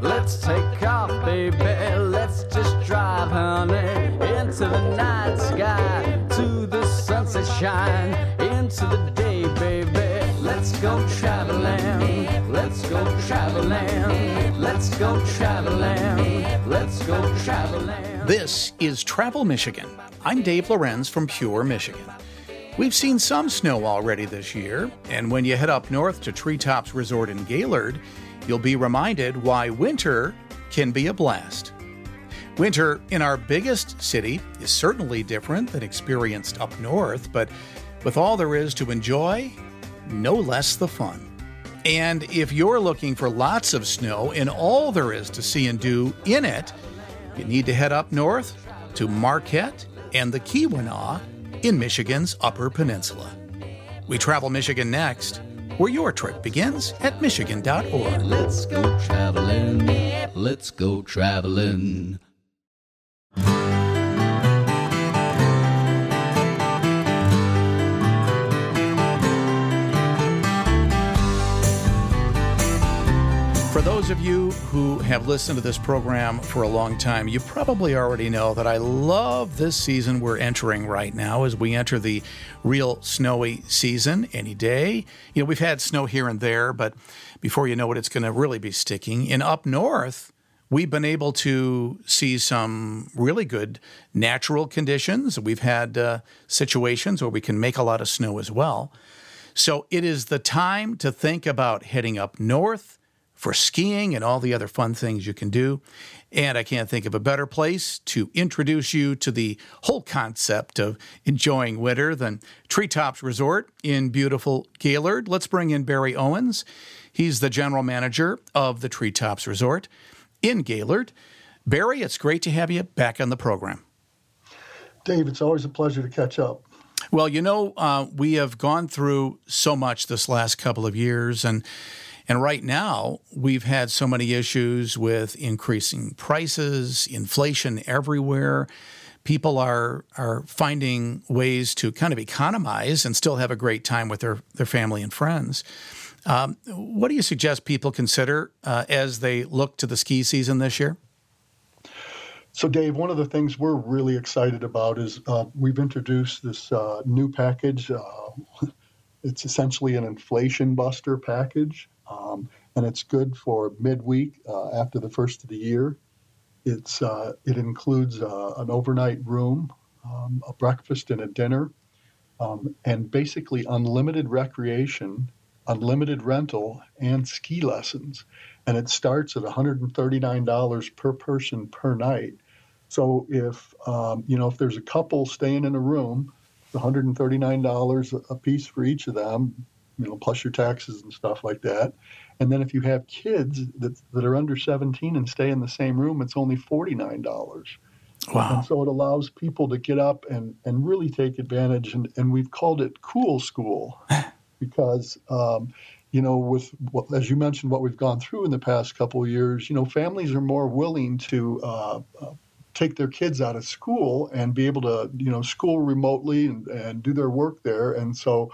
Let's take off, baby. Let's just drive, honey, into the night sky, to the sunset shine, into the day, baby. Let's go traveling. Let's go traveling. Let's go traveling. Let's go traveling. This is Travel Michigan. I'm Dave Lorenz from Pure, Michigan. We've seen some snow already this year, and when you head up north to Treetops Resort in Gaylord, you'll be reminded why winter can be a blast. Winter in our biggest city is certainly different than experienced up north, but with all there is to enjoy, no less the fun. And if you're looking for lots of snow and all there is to see and do in it, you need to head up north to Marquette and the Keweenaw in Michigan's Upper Peninsula. We travel Michigan next, where your trip begins at Michigan.org. Let's go traveling. Let's go traveling. For those of you who have listened to this program for a long time, you probably already know that I love this season we're entering right now as we enter the real snowy season any day. You know, we've had snow here and there, but before you know it, it's going to really be sticking. And up north, we've been able to see some really good natural conditions. We've had uh, situations where we can make a lot of snow as well. So it is the time to think about heading up north for skiing and all the other fun things you can do. And I can't think of a better place to introduce you to the whole concept of enjoying winter than Treetops Resort in beautiful Gaylord. Let's bring in Barry Owens. He's the general manager of the Treetops Resort in Gaylord. Barry, it's great to have you back on the program. Dave, it's always a pleasure to catch up. Well, you know, uh, we have gone through so much this last couple of years, and and right now, we've had so many issues with increasing prices, inflation everywhere. People are are finding ways to kind of economize and still have a great time with their, their family and friends. Um, what do you suggest people consider uh, as they look to the ski season this year? So, Dave, one of the things we're really excited about is uh, we've introduced this uh, new package. Uh, it's essentially an inflation buster package. Um, and it's good for midweek uh, after the first of the year. It's uh, it includes uh, an overnight room, um, a breakfast and a dinner, um, and basically unlimited recreation, unlimited rental, and ski lessons. And it starts at $139 per person per night. So if um, you know if there's a couple staying in a room, $139 a piece for each of them you know, plus your taxes and stuff like that. And then if you have kids that, that are under 17 and stay in the same room, it's only $49. Wow. And so it allows people to get up and, and really take advantage. And, and we've called it Cool School because, um, you know, with what, as you mentioned, what we've gone through in the past couple of years, you know, families are more willing to uh, uh, take their kids out of school and be able to, you know, school remotely and, and do their work there. And so,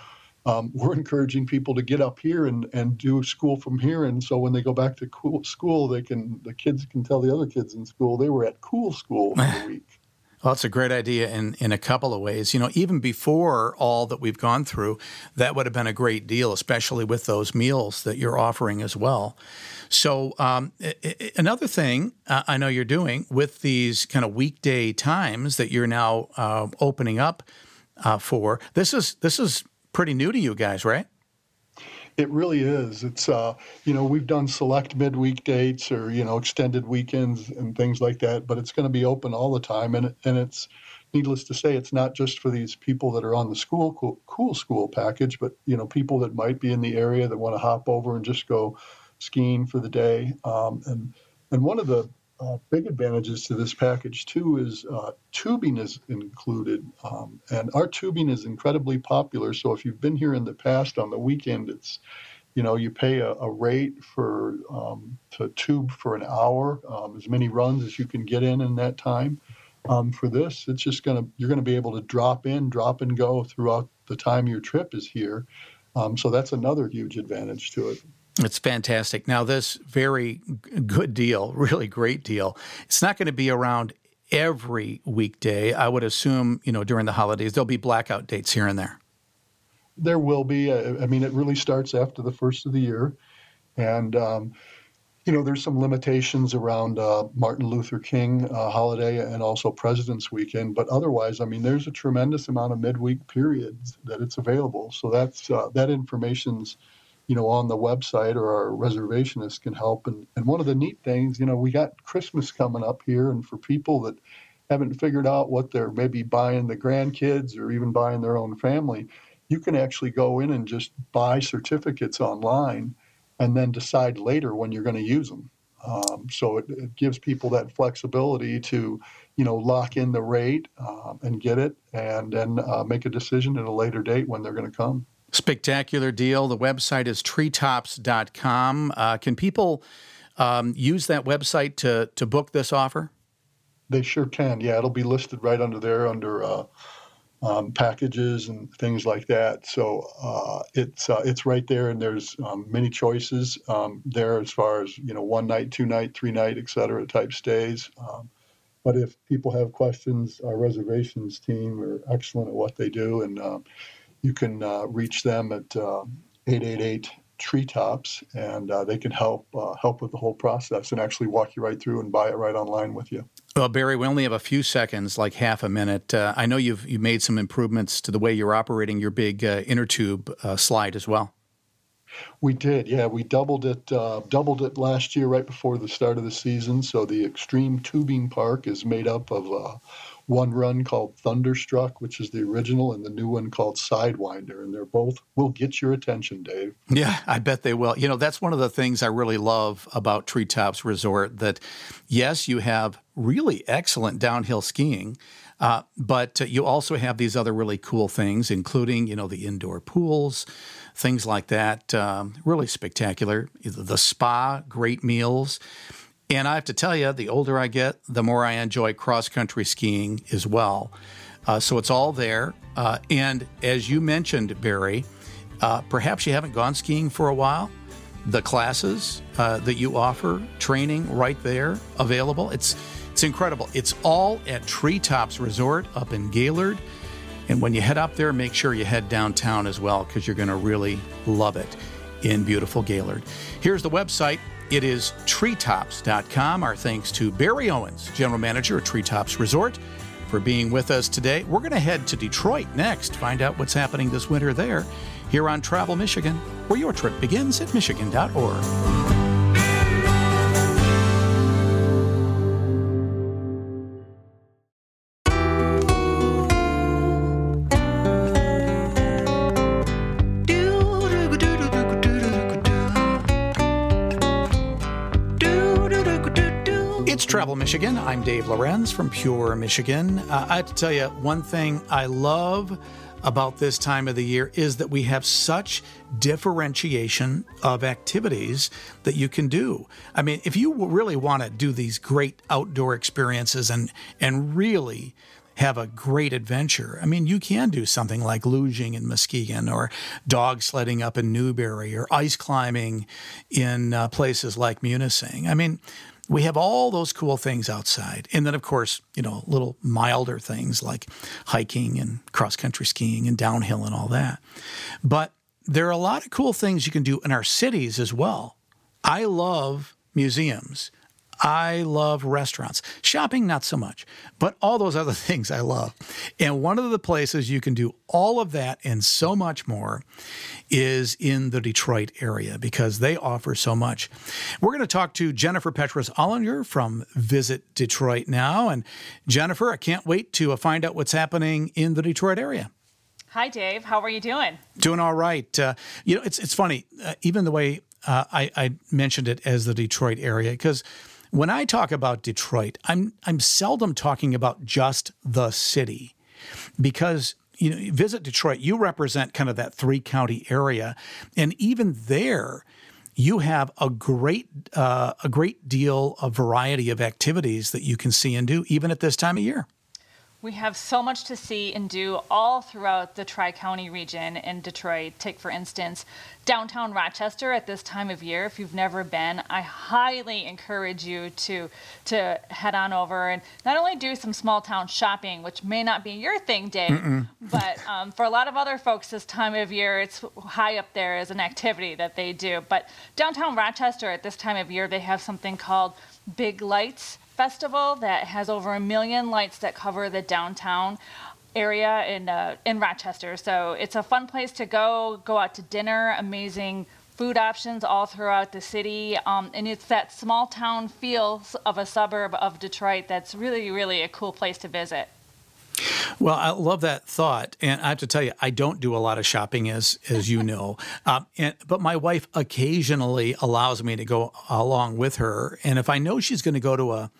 um, we're encouraging people to get up here and, and do school from here. And so when they go back to cool school, they can the kids can tell the other kids in school they were at cool school for the week. Well, it's a great idea in, in a couple of ways. You know, even before all that we've gone through, that would have been a great deal, especially with those meals that you're offering as well. So, um, another thing uh, I know you're doing with these kind of weekday times that you're now uh, opening up uh, for this is this is pretty new to you guys, right? It really is. It's uh, you know we've done select midweek dates or you know extended weekends and things like that, but it's going to be open all the time, and and it's needless to say, it's not just for these people that are on the school cool, cool school package, but you know people that might be in the area that want to hop over and just go skiing for the day. Um, and and one of the uh, big advantages to this package too is uh, tubing is included, um, and our tubing is incredibly popular. So if you've been here in the past on the weekend, it's you know you pay a, a rate for um, to tube for an hour, um, as many runs as you can get in in that time. Um, for this, it's just gonna you're gonna be able to drop in, drop and go throughout the time your trip is here. Um, so that's another huge advantage to it. It's fantastic. Now, this very good deal, really great deal, it's not going to be around every weekday. I would assume, you know, during the holidays, there'll be blackout dates here and there. There will be. I mean, it really starts after the first of the year. And, um, you know, there's some limitations around uh, Martin Luther King uh, holiday and also President's Weekend, but otherwise, I mean, there's a tremendous amount of midweek periods that it's available. So that's uh, that information's, you know, on the website or our reservationists can help. And and one of the neat things, you know, we got Christmas coming up here, and for people that haven't figured out what they're maybe buying the grandkids or even buying their own family, you can actually go in and just buy certificates online and then decide later when you're going to use them. Um, so it, it, gives people that flexibility to, you know, lock in the rate um, and get it, and then uh, make a decision at a later date when they're going to come. Spectacular deal. The website is treetops.com. Uh, can people um, use that website to to book this offer? They sure can. Yeah, it'll be listed right under there under uh, um, packages and things like that. So uh, it's uh, it's right there, and there's um, many choices um, there as far as you know, one night, two night, three night, et cetera, type stays. Um, but if people have questions, our reservations team are excellent at what they do, and uh, you can uh, reach them at um, eight eight eight treetops, and uh, they can help uh, help with the whole process and actually walk you right through and buy it right online with you. Well, Barry, we only have a few seconds, like half a minute. Uh, I know you've you made some improvements to the way you're operating your big uh, inner tube uh, slide as well. We did, yeah. We doubled it, uh, doubled it last year, right before the start of the season. So the extreme tubing park is made up of one run called Thunderstruck, which is the original, and the new one called Sidewinder. And they're both will get your attention, Dave. Yeah, I bet they will. You know, that's one of the things I really love about Treetops Resort that, yes, you have really excellent downhill skiing. Uh, but uh, you also have these other really cool things, including, you know, the indoor pools, things like that. Um, really spectacular. The spa, great meals. And I have to tell you, the older I get, the more I enjoy cross country skiing as well. Uh, so it's all there. Uh, and as you mentioned, Barry, uh, perhaps you haven't gone skiing for a while. The classes uh, that you offer, training right there, available. It's it's incredible. It's all at Treetops Resort up in Gaylord. And when you head up there, make sure you head downtown as well because you're going to really love it in beautiful Gaylord. Here's the website it is treetops.com. Our thanks to Barry Owens, General Manager at Treetops Resort, for being with us today. We're going to head to Detroit next, find out what's happening this winter there, here on Travel Michigan, where your trip begins at Michigan.org. Travel Michigan. I'm Dave Lorenz from Pure Michigan. Uh, I have to tell you, one thing I love about this time of the year is that we have such differentiation of activities that you can do. I mean, if you really want to do these great outdoor experiences and and really have a great adventure. I mean, you can do something like luging in Muskegon or dog sledding up in Newberry or ice climbing in uh, places like Munising. I mean, we have all those cool things outside. And then, of course, you know, little milder things like hiking and cross country skiing and downhill and all that. But there are a lot of cool things you can do in our cities as well. I love museums. I love restaurants. Shopping, not so much, but all those other things I love. And one of the places you can do all of that and so much more is in the Detroit area because they offer so much. We're going to talk to Jennifer Petrus Ollinger from Visit Detroit now. And Jennifer, I can't wait to find out what's happening in the Detroit area. Hi, Dave. How are you doing? Doing all right. Uh, you know, it's it's funny, uh, even the way uh, I, I mentioned it as the Detroit area, because when I talk about Detroit, I'm I'm seldom talking about just the city because you know, visit Detroit, you represent kind of that three county area, and even there, you have a great uh, a great deal of variety of activities that you can see and do even at this time of year. We have so much to see and do all throughout the Tri County region in Detroit. Take, for instance, downtown Rochester at this time of year. If you've never been, I highly encourage you to, to head on over and not only do some small town shopping, which may not be your thing, Dave, but um, for a lot of other folks this time of year, it's high up there as an activity that they do. But downtown Rochester at this time of year, they have something called Big Lights festival that has over a million lights that cover the downtown area in uh, in Rochester. So it's a fun place to go. Go out to dinner. Amazing food options all throughout the city, um, and it's that small town feel of a suburb of Detroit. That's really really a cool place to visit. Well, I love that thought, and I have to tell you, I don't do a lot of shopping, as as you know. Um, and, but my wife occasionally allows me to go along with her, and if I know she's going to go to a,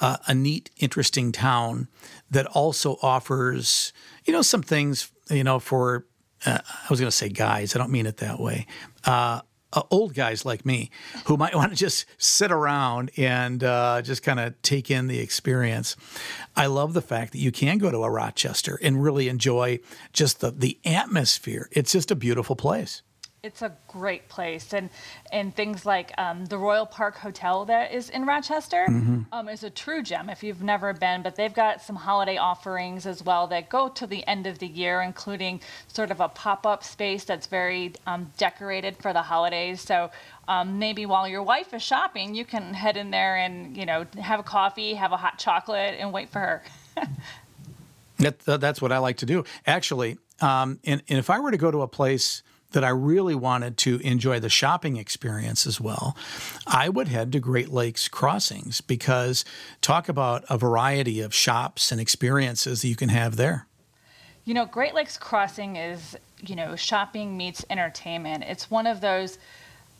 a a neat, interesting town that also offers, you know, some things, you know, for uh, I was going to say guys, I don't mean it that way. Uh, uh, old guys like me who might want to just sit around and uh, just kind of take in the experience. I love the fact that you can go to a Rochester and really enjoy just the, the atmosphere. It's just a beautiful place it's a great place, and and things like um, the Royal Park Hotel that is in Rochester mm-hmm. um, is a true gem if you've never been. But they've got some holiday offerings as well that go to the end of the year, including sort of a pop up space that's very um, decorated for the holidays. So um, maybe while your wife is shopping, you can head in there and you know have a coffee, have a hot chocolate, and wait for her. that, that's what I like to do, actually. Um, and, and if I were to go to a place that I really wanted to enjoy the shopping experience as well, I would head to Great Lakes Crossings because talk about a variety of shops and experiences that you can have there. You know, Great Lakes Crossing is, you know, shopping meets entertainment. It's one of those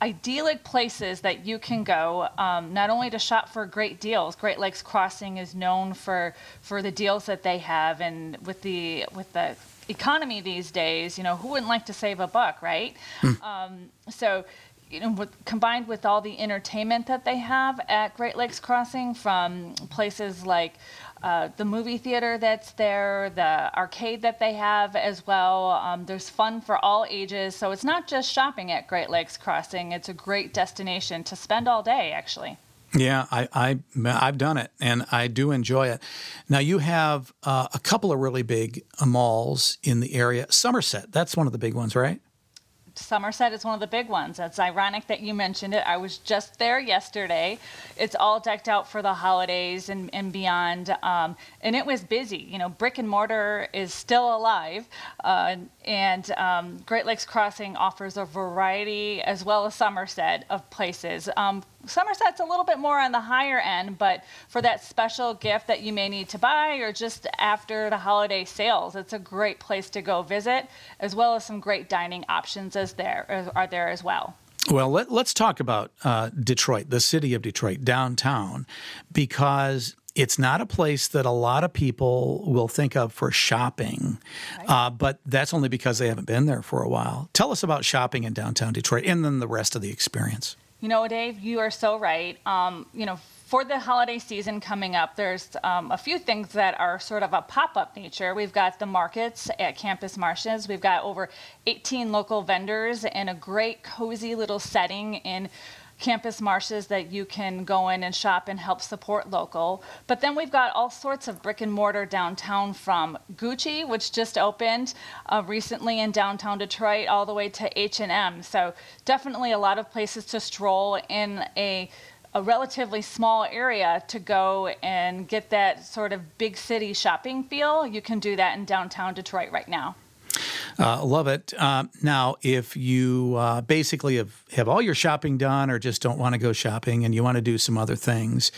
idyllic places that you can go um, not only to shop for great deals great lakes crossing is known for for the deals that they have and with the with the economy these days, you know, who wouldn't like to save a buck, right? Mm. Um, so, you know, with, combined with all the entertainment that they have at Great Lakes Crossing, from places like uh, the movie theater that's there, the arcade that they have as well. Um, there's fun for all ages, so it's not just shopping at Great Lakes Crossing. It's a great destination to spend all day, actually. Yeah, I, I I've done it, and I do enjoy it. Now you have uh, a couple of really big malls in the area. Somerset, that's one of the big ones, right? Somerset is one of the big ones. It's ironic that you mentioned it. I was just there yesterday. It's all decked out for the holidays and, and beyond. Um, and it was busy. You know, brick and mortar is still alive. Uh, and um, Great Lakes Crossing offers a variety, as well as Somerset, of places. Um, Somerset's a little bit more on the higher end, but for that special gift that you may need to buy or just after the holiday sales, it's a great place to go visit, as well as some great dining options as there are there as well. Well, let, us talk about uh, Detroit, the city of Detroit, downtown, because it's not a place that a lot of people will think of for shopping, right. uh, but that's only because they haven't been there for a while. Tell us about shopping in downtown Detroit and then the rest of the experience. You know, Dave, you are so right. Um, you know, for the holiday season coming up, there's um, a few things that are sort of a pop up nature. We've got the markets at Campus Martius. We've got over 18 local vendors and a great, cozy little setting in Campus Martius that you can go in and shop and help support local. But then we've got all sorts of brick and mortar downtown from Gucci, which just opened uh, recently in downtown Detroit, all the way to H&M. So definitely a lot of places to stroll in a a relatively small area to go and get that sort of big city shopping feel. You can do that in downtown Detroit right now. Uh, love it. Uh, now, if you uh, basically have, have all your shopping done or just don't want to go shopping and you want to do some other things,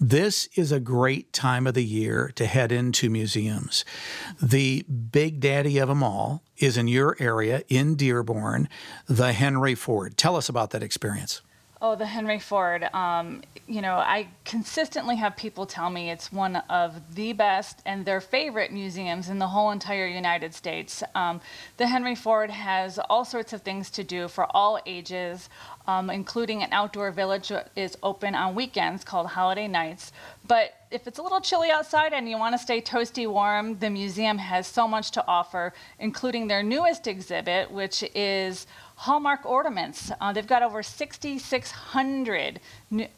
this is a great time of the year to head into museums. The big daddy of them all is in your area in Dearborn, the Henry Ford. Tell us about that experience. Oh, the Henry Ford. Um, you know, I consistently have people tell me it's one of the best and their favorite museums in the whole entire United States. Um, the Henry Ford has all sorts of things to do for all ages, um, including an outdoor village that is open on weekends called Holiday Nights. But if it's a little chilly outside and you want to stay toasty warm, the museum has so much to offer, including their newest exhibit, which is Hallmark ornaments. Uh, they've got over 6,600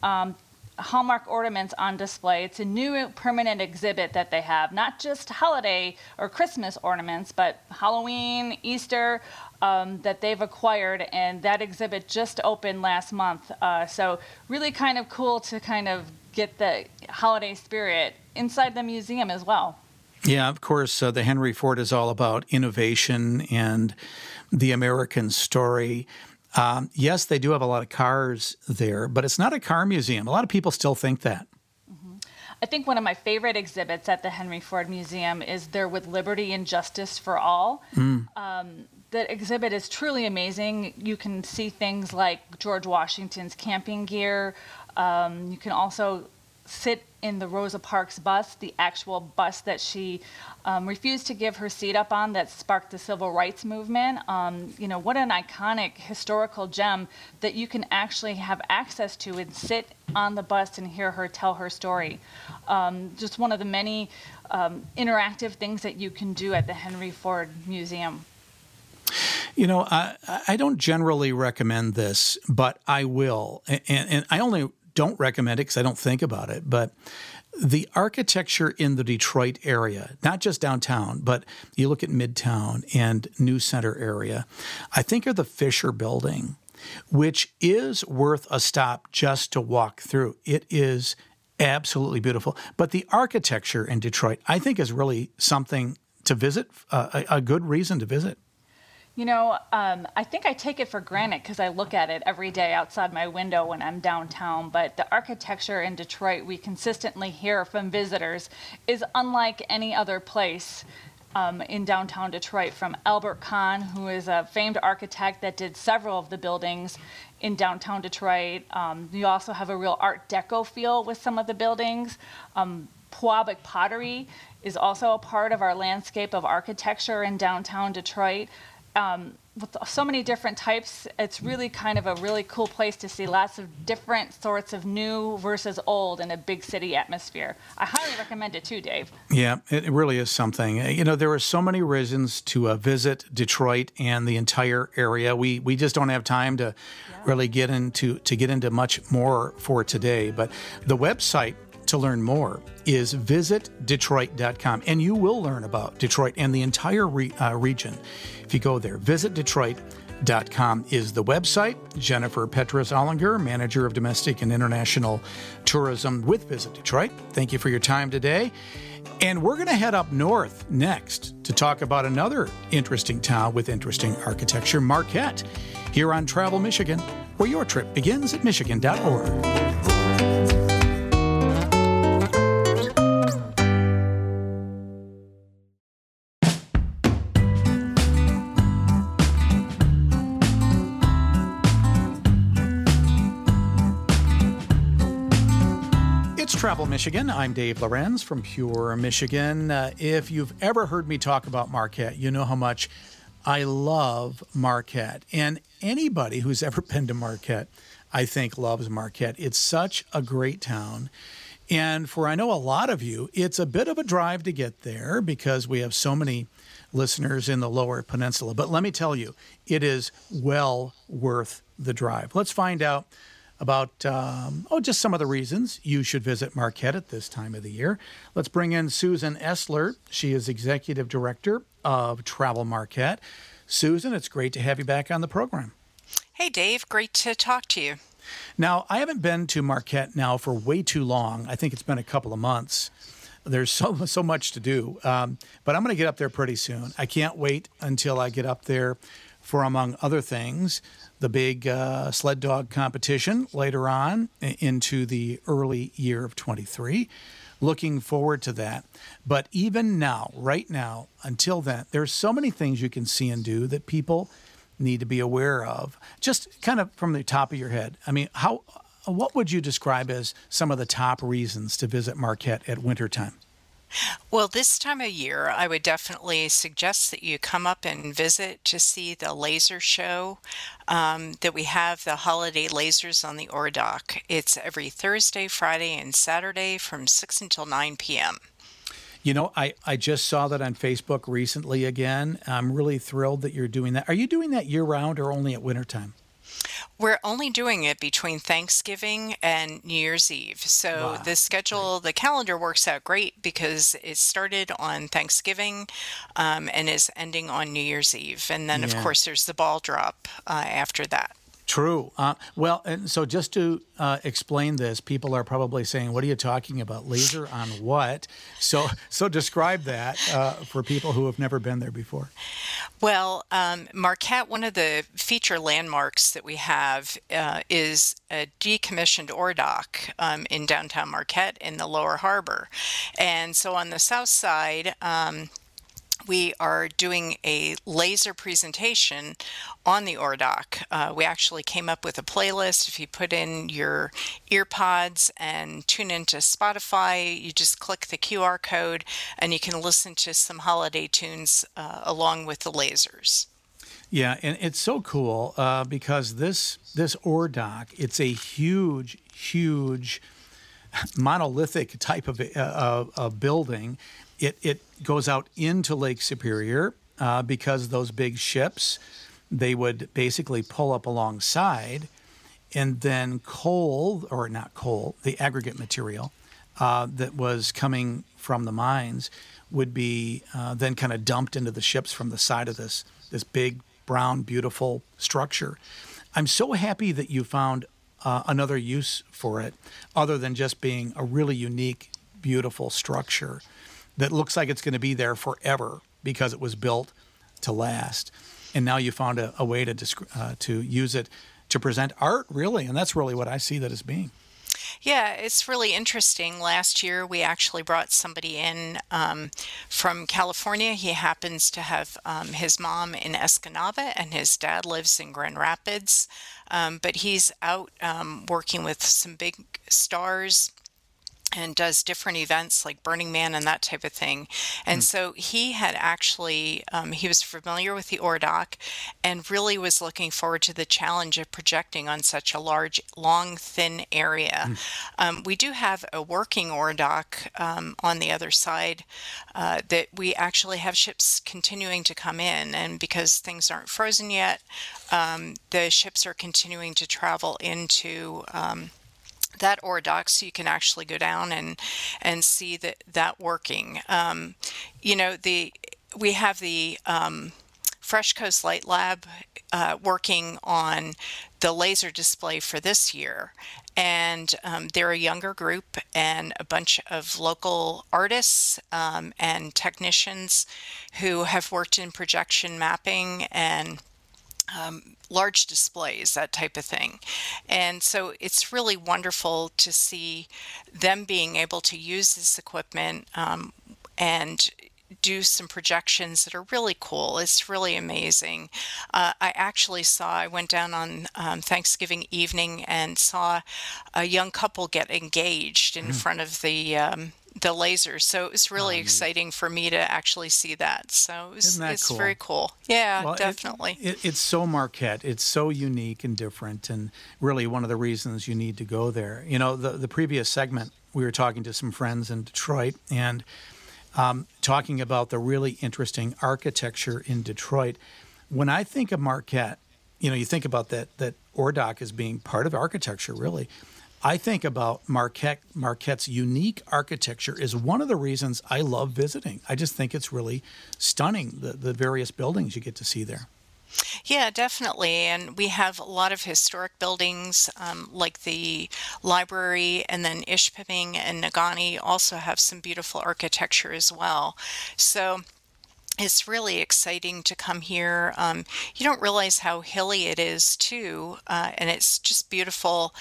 um, Hallmark ornaments on display. It's a new permanent exhibit that they have, not just holiday or Christmas ornaments, but Halloween, Easter, um, that they've acquired. And that exhibit just opened last month. Uh, so, really kind of cool to kind of get the holiday spirit inside the museum as well. Yeah, of course, uh, the Henry Ford is all about innovation and the American story. Um, yes, they do have a lot of cars there, but it's not a car museum. A lot of people still think that. Mm-hmm. I think one of my favorite exhibits at the Henry Ford Museum is there with Liberty and Justice for All. Mm. Um, the exhibit is truly amazing. You can see things like George Washington's camping gear. Um, you can also sit in the Rosa Parks bus, the actual bus that she um, refused to give her seat up on that sparked the civil rights movement. Um, you know, what an iconic historical gem that you can actually have access to and sit on the bus and hear her tell her story. Um, just one of the many um, interactive things that you can do at the Henry Ford Museum. You know, I, I don't generally recommend this, but I will. And, and I only don't recommend it because I don't think about it. But the architecture in the Detroit area, not just downtown, but you look at Midtown and New Center area, I think of the Fisher Building, which is worth a stop just to walk through. It is absolutely beautiful. But the architecture in Detroit, I think, is really something to visit, uh, a, a good reason to visit. You know, um, I think I take it for granted because I look at it every day outside my window when I'm downtown. But the architecture in Detroit, we consistently hear from visitors, is unlike any other place um, in downtown Detroit. From Albert Kahn, who is a famed architect that did several of the buildings in downtown Detroit. Um, you also have a real Art Deco feel with some of the buildings. Um, pottery is also a part of our landscape of architecture in downtown Detroit um, with so many different types, it's really kind of a really cool place to see lots of different sorts of new versus old in a big city atmosphere. I highly recommend it too, Dave. Yeah, it really is something. You know, there are so many reasons to uh, visit Detroit and the entire area. We we just don't have time to yeah. really get into to get into much more for today. But the website to learn more is visitdetroit.com, and you will learn about Detroit and the entire re, uh, region if you go there. Visitdetroit.com is the website. Jennifer Petras Ollinger, manager of domestic and international tourism with Visit Detroit. Thank you for your time today. And we're going to head up north next to talk about another interesting town with interesting architecture, Marquette, here on Travel Michigan, where your trip begins at Michigan.org. Travel Michigan. I'm Dave Lorenz from Pure Michigan. Uh, if you've ever heard me talk about Marquette, you know how much I love Marquette. And anybody who's ever been to Marquette, I think, loves Marquette. It's such a great town. And for I know a lot of you, it's a bit of a drive to get there because we have so many listeners in the lower peninsula. But let me tell you, it is well worth the drive. Let's find out about, um, oh, just some of the reasons you should visit Marquette at this time of the year. Let's bring in Susan Estler. She is Executive Director of Travel Marquette. Susan, it's great to have you back on the program. Hey, Dave. Great to talk to you. Now, I haven't been to Marquette now for way too long. I think it's been a couple of months. There's so so much to do, um, but I'm going to get up there pretty soon. I can't wait until I get up there for, among other things, the big uh, sled dog competition later on into the early year of 23. Looking forward to that. But even now, right now, until then, there's so many things you can see and do that people need to be aware of? Just kind of from the top of your head. I mean, how what would you describe as some of the top reasons to visit Marquette at wintertime? Well, this time of year, I would definitely suggest that you come up and visit to see the laser show um, that we have, the holiday lasers on the Ore Dock. It's every Thursday, Friday, and Saturday from 6 until 9 p.m. You know, I, I just saw that on Facebook recently again. I'm really thrilled that you're doing that. Are you doing that year round or only at wintertime? We're only doing it between Thanksgiving and New Year's Eve. So wow. the schedule, the calendar works out great because it started on Thanksgiving um, and is ending on New Year's Eve. And then, yeah. of course, there's the ball drop uh, after that. True. Uh, well, and so just to uh, explain this, people are probably saying, "What are you talking about? Laser on what?" So, so describe that uh, for people who have never been there before. Well, um, Marquette, one of the feature landmarks that we have uh, is a decommissioned ore dock um, in downtown Marquette in the Lower Harbor, and so on the south side. Um, we are doing a laser presentation on the Ore Dock. Uh, we actually came up with a playlist. If you put in your earpods and tune into Spotify, you just click the QR code and you can listen to some holiday tunes uh, along with the lasers. Yeah, and it's so cool uh, because this this Ore Dock, it's a huge, huge monolithic type of, uh, of building it, it goes out into Lake Superior uh, because those big ships, they would basically pull up alongside and then coal, or not coal, the aggregate material uh, that was coming from the mines would be uh, then kind of dumped into the ships from the side of this this big brown beautiful structure. I'm so happy that you found uh, another use for it other than just being a really unique beautiful structure that looks like it's going to be there forever because it was built to last. And now you found a, a way to uh, to use it to present art, really, and that's really what I see that as being. Yeah, it's really interesting. Last year, we actually brought somebody in um, from California. He happens to have um, his mom in Escanaba, and his dad lives in Grand Rapids. Um, but he's out um, working with some big stars and does different events like Burning Man and that type of thing. And mm. so he had actually, um, he was familiar with the ore dock and really was looking forward to the challenge of projecting on such a large, long, thin area. Mm. Um, we do have a working ore dock um, on the other side uh, that we actually have ships continuing to come in. And because things aren't frozen yet, um, the ships are continuing to travel into um, that ore dock so you can actually go down and and see that that working. Um, you know the we have the um, fresh coast light lab uh, working on the laser display for this year. And um, they're a younger group and a bunch of local artists um, and technicians who have worked in projection mapping and um, large displays, that type of thing. And so it's really wonderful to see them being able to use this equipment um, and do some projections that are really cool. It's really amazing. Uh, I actually saw, I went down on um, Thanksgiving evening and saw a young couple get engaged in mm. front of the um, the lasers. So it was really exciting for me to actually see that. So it was, it's cool? very cool. Yeah, well, definitely. It, it, it's so Marquette. It's so unique and different, and really one of the reasons you need to go there. You know, the the previous segment we were talking to some friends in Detroit and um, talking about the really interesting architecture in Detroit. When I think of Marquette, you know, you think about that that Ore Dock as being part of architecture, really. I think about Marquette Marquette's unique architecture is one of the reasons I love visiting. I just think it's really stunning the, the various buildings you get to see there. Yeah, definitely. And we have a lot of historic buildings um, like the library, and then Ishpeming and Negaunee also have some beautiful architecture as well. So it's really exciting to come here. Um, you don't realize how hilly it is, too, uh, and it's just beautiful.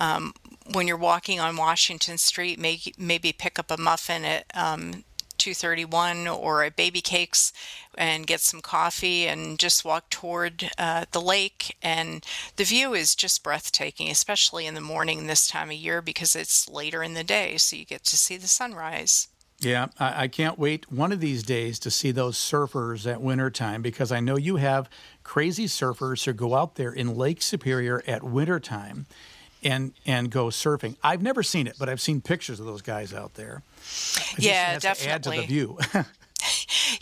Um, when you're walking on Washington Street, may, maybe pick up a muffin at um, 231 or at Baby Cakes and get some coffee and just walk toward uh, the lake. And the view is just breathtaking, especially in the morning this time of year because it's later in the day, so you get to see the sunrise. Yeah, I, I, can't wait one of these days to see those surfers at wintertime because I know you have crazy surfers who go out there in Lake Superior at wintertime and and go surfing. I've never seen it, but I've seen pictures of those guys out there. It yeah, definitely. add to the view.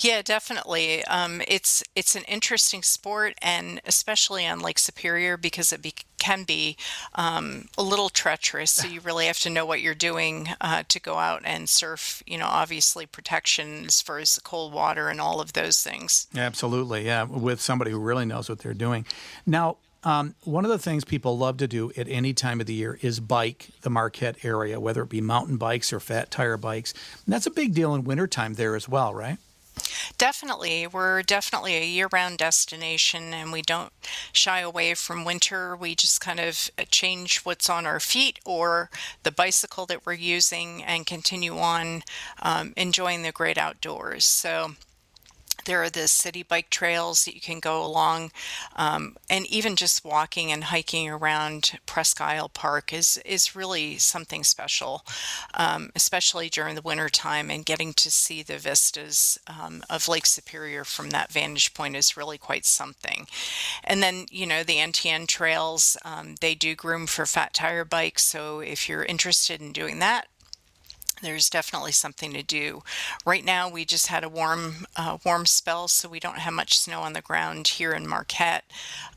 yeah, definitely. Um, it's it's an interesting sport, and especially on Lake Superior because it be, can be um, a little treacherous. So you really have to know what you're doing uh, to go out and surf. You know, obviously protection as far as the cold water and all of those things. Absolutely, yeah. With somebody who really knows what they're doing. Now, um, one of the things people love to do at any time of the year is bike the Marquette area, whether it be mountain bikes or fat tire bikes. And that's a big deal in wintertime there as well, right? Definitely. We're definitely a year round destination and we don't shy away from winter. We just kind of change what's on our feet or the bicycle that we're using and continue on um, enjoying the great outdoors. So, there are the city bike trails that you can go along, um, and even just walking and hiking around Presque Isle Park is is really something special, um, especially during the winter time. And getting to see the vistas um, of Lake Superior from that vantage point is really quite something. And then you know the NTN trails, um, they do groom for fat tire bikes. So if you're interested in doing that, there's definitely something to do. Right now, we just had a warm, uh, warm spell, so we don't have much snow on the ground here in Marquette.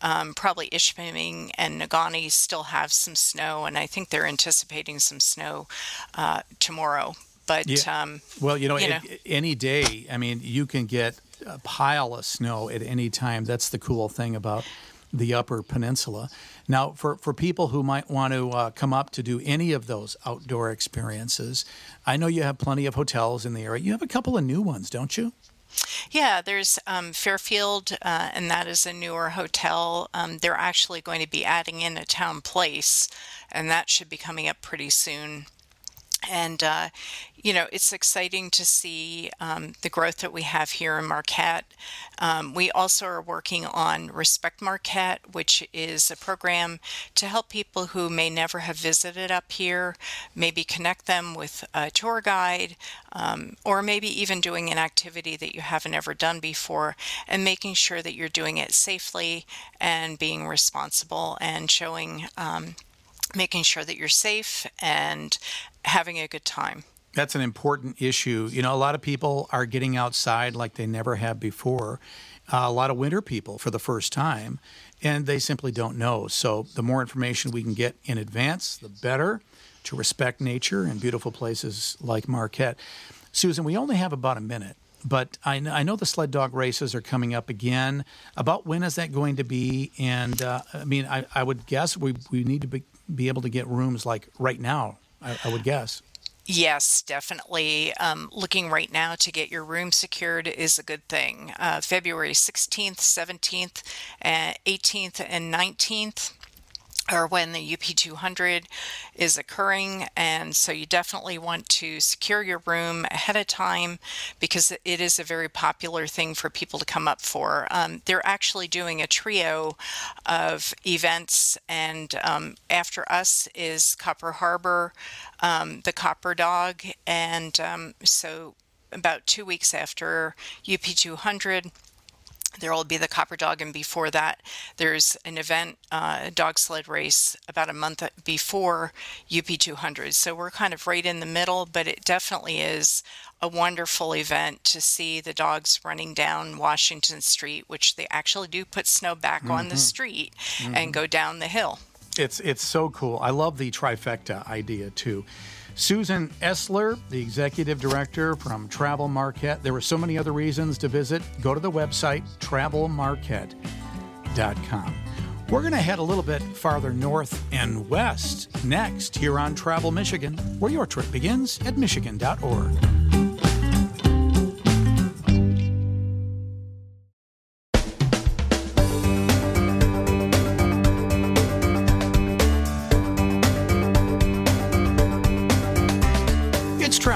Um, probably Ishpeming and Negaunee still have some snow, and I think they're anticipating some snow uh, tomorrow. But yeah. um, well, you know, you know. any day, I mean, you can get a pile of snow at any time. That's the cool thing about the Upper Peninsula. Now, for, for people who might want to uh, come up to do any of those outdoor experiences, I know you have plenty of hotels in the area. You have a couple of new ones, don't you? Yeah, there's um, Fairfield, uh, and that is a newer hotel. Um, they're actually going to be adding in a TownePlace, and that should be coming up pretty soon and uh, you know it's exciting to see um, the growth that we have here in Marquette. Um, we also are working on Respect Marquette, which is a program to help people who may never have visited up here, maybe connect them with a tour guide, um, or maybe even doing an activity that you haven't ever done before, and making sure that you're doing it safely and being responsible and showing um, making sure that you're safe and having a good time. That's an important issue. You know, a lot of people are getting outside like they never have before. Uh, a lot of winter people for the first time, and they simply don't know. So, the more information we can get in advance, the better to respect nature and beautiful places like Marquette. Susan, we only have about a minute, but I, I know the sled dog races are coming up again. About when is that going to be? And uh, I mean, I, I would guess we, we need to be, be able to get rooms like right now, I, I would guess. Yes, definitely. Um, looking right now to get your room secured is a good thing. Uh, February 16th, 17th, uh, 18th, and 19th or when the UP200 is occurring. And so you definitely want to secure your room ahead of time because it is a very popular thing for people to come up for. Um, they're actually doing a trio of events, and um, after us is Copper Harbor, um, the Copper Dog, and um, so about two weeks after UP200 there will be the Copper Dog, and before that, there's an event, uh, a dog sled race, about a month before UP200. So we're kind of right in the middle, but it definitely is a wonderful event to see the dogs running down Washington Street, which they actually do put snow back mm-hmm. on the mm-hmm. street mm-hmm. and go down the hill. It's it's so cool. I love the trifecta idea too. Susan Estler, the executive director from Travel Marquette. There were so many other reasons to visit. Go to the website travelmarquette.com. We're going to head a little bit farther north and west next here on Travel Michigan, where your trip begins at michigan.org.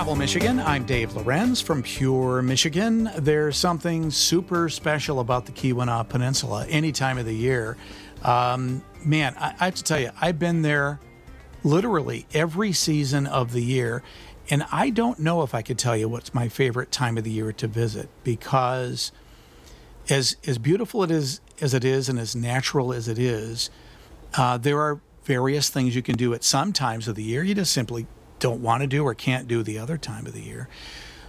Travel Michigan. I'm Dave Lorenz from Pure Michigan. There's something super special about the Keweenaw Peninsula any time of the year. Um, man, I, I have to tell you, I've been there literally every season of the year, and I don't know if I could tell you what's my favorite time of the year to visit because as as beautiful it is as it is and as natural as it is, uh, there are various things you can do at some times of the year. You just simply don't want to do or can't do the other time of the year.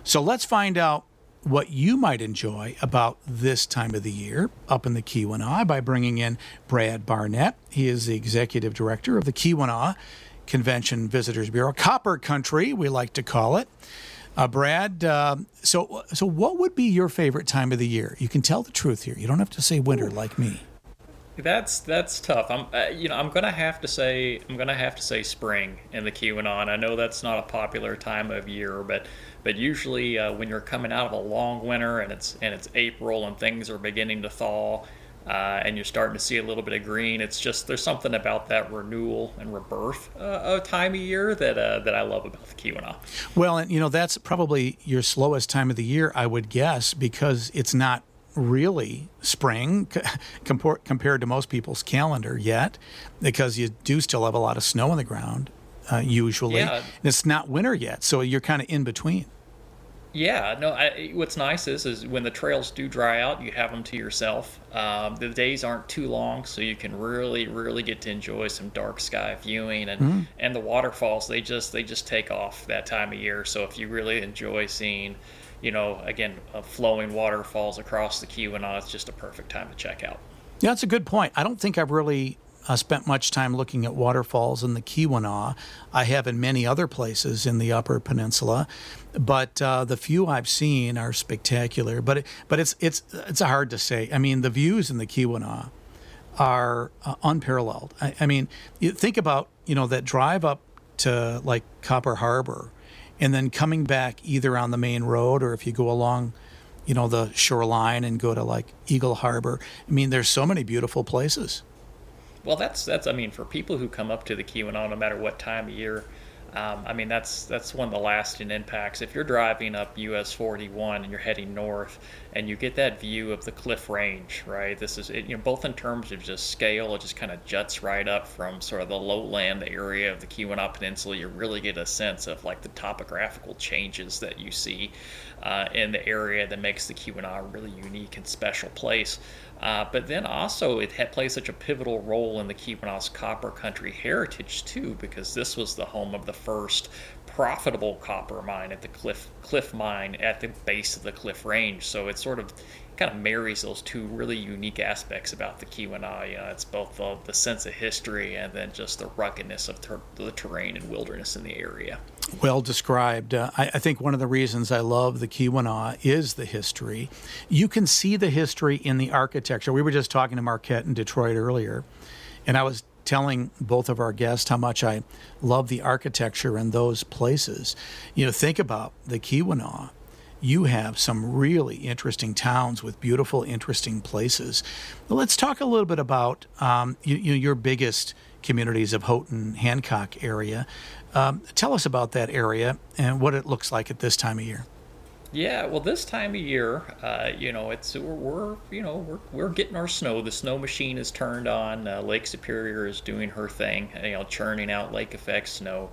So let's find out what you might enjoy about this time of the year up in the Keweenaw by bringing in Brad Barnett. He is the executive director of the Keweenaw Convention Visitors Bureau, Copper Country, we like to call it. Uh, Brad, uh, so so what would be your favorite time of the year? You can tell the truth here. You don't have to say winter like me. That's that's tough. I'm uh, you know I'm gonna have to say I'm gonna have to say spring in the. And I know that's not a popular time of year, but but usually uh, when you're coming out of a long winter and it's and it's April and things are beginning to thaw, uh, and you're starting to see a little bit of green. It's just there's something about that renewal and rebirth uh, time of year that uh, that I love about the Keweenaw. Well, and you know that's probably your slowest time of the year, I would guess, because it's not really spring compared to most people's calendar yet, because you do still have a lot of snow on the ground uh, usually. Yeah. And it's not winter yet, so you're kind of in between. Yeah, no. I, what's nice is, is when the trails do dry out, you have them to yourself. Um, the days aren't too long, so you can really, really get to enjoy some dark sky viewing and mm-hmm. and the waterfalls. They just they just take off that time of year. So if you really enjoy seeing you know, again, flowing waterfalls across the Keweenaw, it's just a perfect time to check out. Yeah, that's a good point. I don't think I've really uh, spent much time looking at waterfalls in the Keweenaw. I have in many other places in the Upper Peninsula, but uh, the few I've seen are spectacular. But but it's it's it's hard to say. I mean, the views in the Keweenaw are uh, unparalleled. I, I mean, you think about you know that drive up to like Copper Harbor and then coming back either on the main road or if you go along you know the shoreline and go to like eagle harbor. I mean there's so many beautiful places. Well that's that's i mean for people who come up to the keweenaw no matter what time of year um, I mean, that's that's one of the lasting impacts. If you're driving up US 41 and you're heading north, and you get that view of the Cliff Range, right? This is you know both in terms of just scale, it just kind of juts right up from sort of the lowland area of the Keweenaw Peninsula. You really get a sense of like the topographical changes that you see uh, in the area that makes the Keweenaw a really unique and special place. Uh, but then also it had plays such a pivotal role in the Keweenaw's copper country heritage too, because this was the home of the first profitable copper mine at the cliff cliff mine at the base of the cliff range. So it sort of kind of marries those two really unique aspects about the Keweenaw. You know, it's both the, the sense of history and then just the ruggedness of ter- the terrain and wilderness in the area. Well described. Uh, I, I, think one of the reasons I love the Keweenaw is the history. You can see the history in the architecture. We were just talking to Marquette in Detroit earlier, and I was telling both of our guests how much I love the architecture in those places. You know, think about the Keweenaw. You have some really interesting towns with beautiful, interesting places. let's talk a little bit about um, you, you, your biggest communities of Houghton, Hancock area. Um, tell us about that area and what it looks like at this time of year. Yeah, well, this time of year, uh, you know, it's we're, we're, you know we're, we're getting our snow. The snow machine is turned on. Uh, Lake Superior is doing her thing, you know, churning out lake effect snow.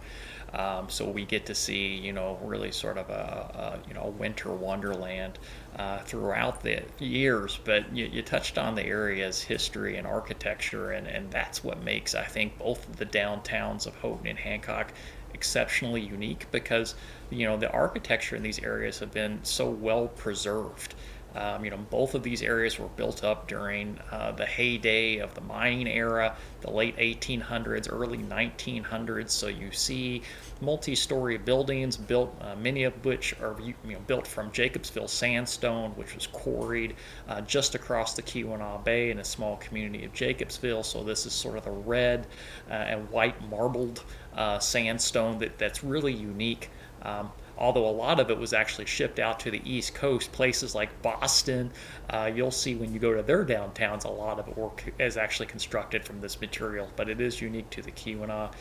Um, so we get to see, you know, really sort of a, a you know winter wonderland uh, throughout the years. But you, you, touched on the area's history and architecture, and, and that's what makes I think both of the downtowns of Houghton and Hancock exceptionally unique because you know the architecture in these areas have been so well preserved. Um, you know, both of these areas were built up during uh, the heyday of the mining era, the late 1800s, early 1900s. So you see multi-story buildings built, uh, many of which are you know, built from Jacobsville sandstone, which was quarried uh, just across the Keweenaw Bay in a small community of Jacobsville. So this is sort of the red uh, and white marbled uh, sandstone that, that's really unique. Um, although a lot of it was actually shipped out to the East Coast, places like Boston. Uh, you'll see when you go to their downtowns, a lot of work is actually constructed from this material, but it is unique to the Keweenaw.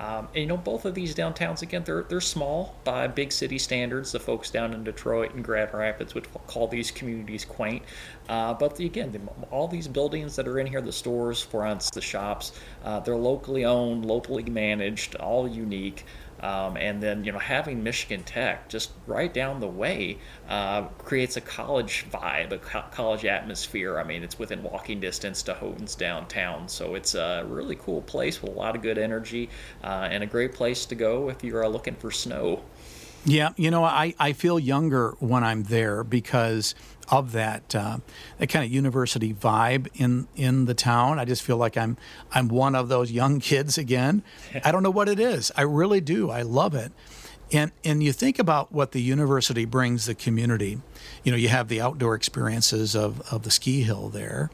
Um, and you know, both of these downtowns again, they're they're small by big city standards. The folks down in Detroit and Grand Rapids would call these communities quaint. Uh, but the, again, the, all these buildings that are in here, the stores, fronts, the shops, uh, they're locally owned, locally managed, all unique. Um, and then you know having Michigan Tech just right down the way uh, creates a college vibe, a co- college atmosphere. I mean, it's within walking distance to Houghton's downtown, so it's a really cool place with a lot of good energy uh, and a great place to go if you're uh, looking for snow. Yeah, you know, I, I feel younger when I'm there because of that uh, that kind of university vibe in in the town. I just feel like I'm I'm one of those young kids again. I don't know what it is. I really do. I love it. And and you think about what the university brings the community. You know, you have the outdoor experiences of of the ski hill there,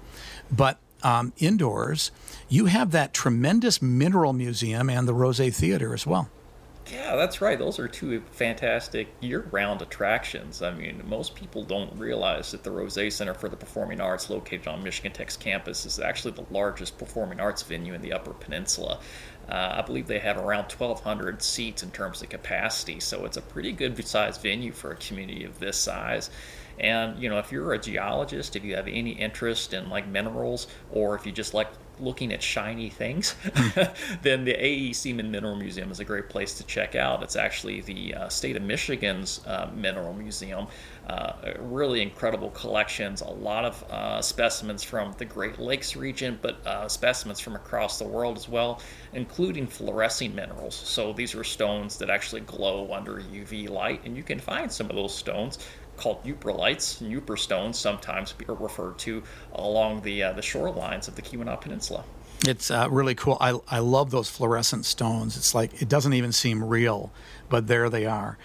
but um, indoors, you have that tremendous mineral museum and the Rozsa Theater as well. Yeah, that's right. Those are two fantastic year-round attractions. I mean, most people don't realize that the Rozsa Center for the Performing Arts, located on Michigan Tech's campus, is actually the largest performing arts venue in the Upper Peninsula. Uh, I believe they have around 1,200 seats in terms of capacity, so it's a pretty good-sized venue for a community of this size. And you know, if you're a geologist, if you have any interest in like minerals, or if you just like looking at shiny things, then the A.E. Seaman Mineral Museum is a great place to check out. It's actually the uh, state of Michigan's uh, mineral museum. Uh, really incredible collections, a lot of uh, specimens from the Great Lakes region, but uh, specimens from across the world as well, including fluorescing minerals. So these are stones that actually glow under UV light, and you can find some of those stones called and Ypres stones, sometimes are referred to along the uh, the shorelines of the Keweenaw Peninsula. It's uh, really cool. I, I love those fluorescent stones. It's like it doesn't even seem real, but there they are.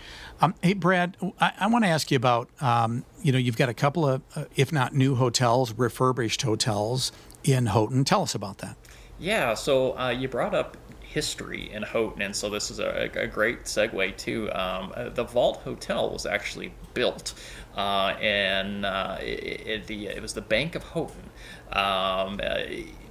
Um, hey, Brad, I, I want to ask you about um, you know you've got a couple of, uh, if not new hotels, refurbished hotels in Houghton. Tell us about that. Yeah, so uh, you brought up history in Houghton, and so this is a, a great segue too. Um, uh, the Vault Hotel was actually built, uh, and uh, it, it, the, it was the Bank of Houghton, um, uh,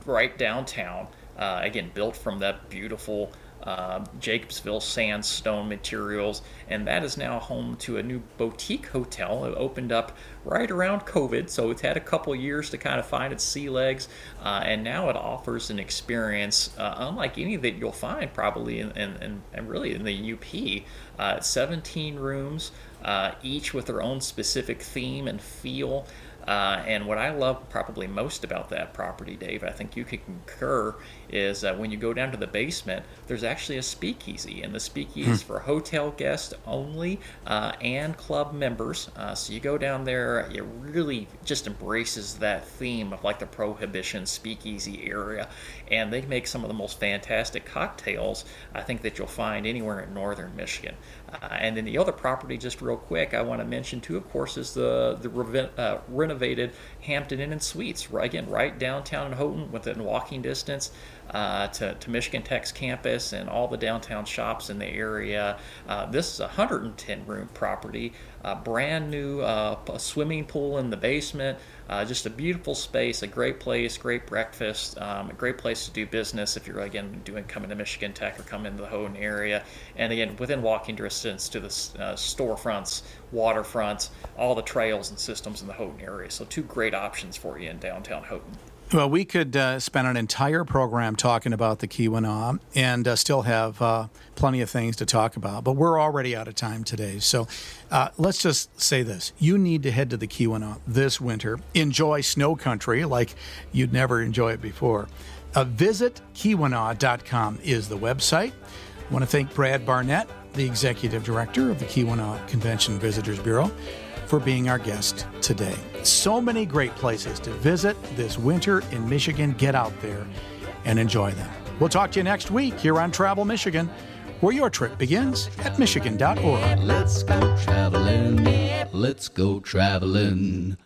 right downtown. Uh, again, built from that beautiful uh, Jacobsville sandstone materials, and that is now home to a new boutique hotel. It opened up right around COVID, so it's had a couple years to kind of find its sea legs, uh, and now it offers an experience uh, unlike any that you'll find probably in, in, in, really in the UP. Uh, 17 rooms, uh, each with their own specific theme and feel. Uh, and what I love probably most about that property, Dave, I think you could concur, is that when you go down to the basement, there's actually a speakeasy, and the speakeasy is hmm. for hotel guests only uh, and club members. Uh, so you go down there, it really just embraces that theme of like the prohibition speakeasy area, and they make some of the most fantastic cocktails I think that you'll find anywhere in northern Michigan. Uh, and then the other property, just real quick, I want to mention too, of course, is the the uh, renovated Hampton Inn and Suites. Again, right downtown in Houghton, within walking distance uh, to, to Michigan Tech's campus and all the downtown shops in the area. Uh, this is a 110 room property, a brand new uh, swimming pool in the basement. Uh, just a beautiful space, a great place, great breakfast, um, a great place to do business if you're again doing coming to Michigan Tech or coming to the Houghton area. And again, within walking distance to the uh, storefronts, waterfronts, all the trails and systems in the Houghton area. So two great options for you in downtown Houghton. Well, we could uh, spend an entire program talking about the Keweenaw and uh, still have uh, plenty of things to talk about, but we're already out of time today. So uh, let's just say this. You need to head to the Keweenaw this winter. Enjoy snow country like you'd never enjoy it before. Uh, visit Keweenaw.com is the website. I want to thank Brad Barnett, the executive director of the Keweenaw Convention Visitors Bureau for being our guest today. So many great places to visit this winter in Michigan. Get out there and enjoy them. We'll talk to you next week here on Travel Michigan, where your trip begins at Michigan.org. Let's go traveling. Let's go traveling.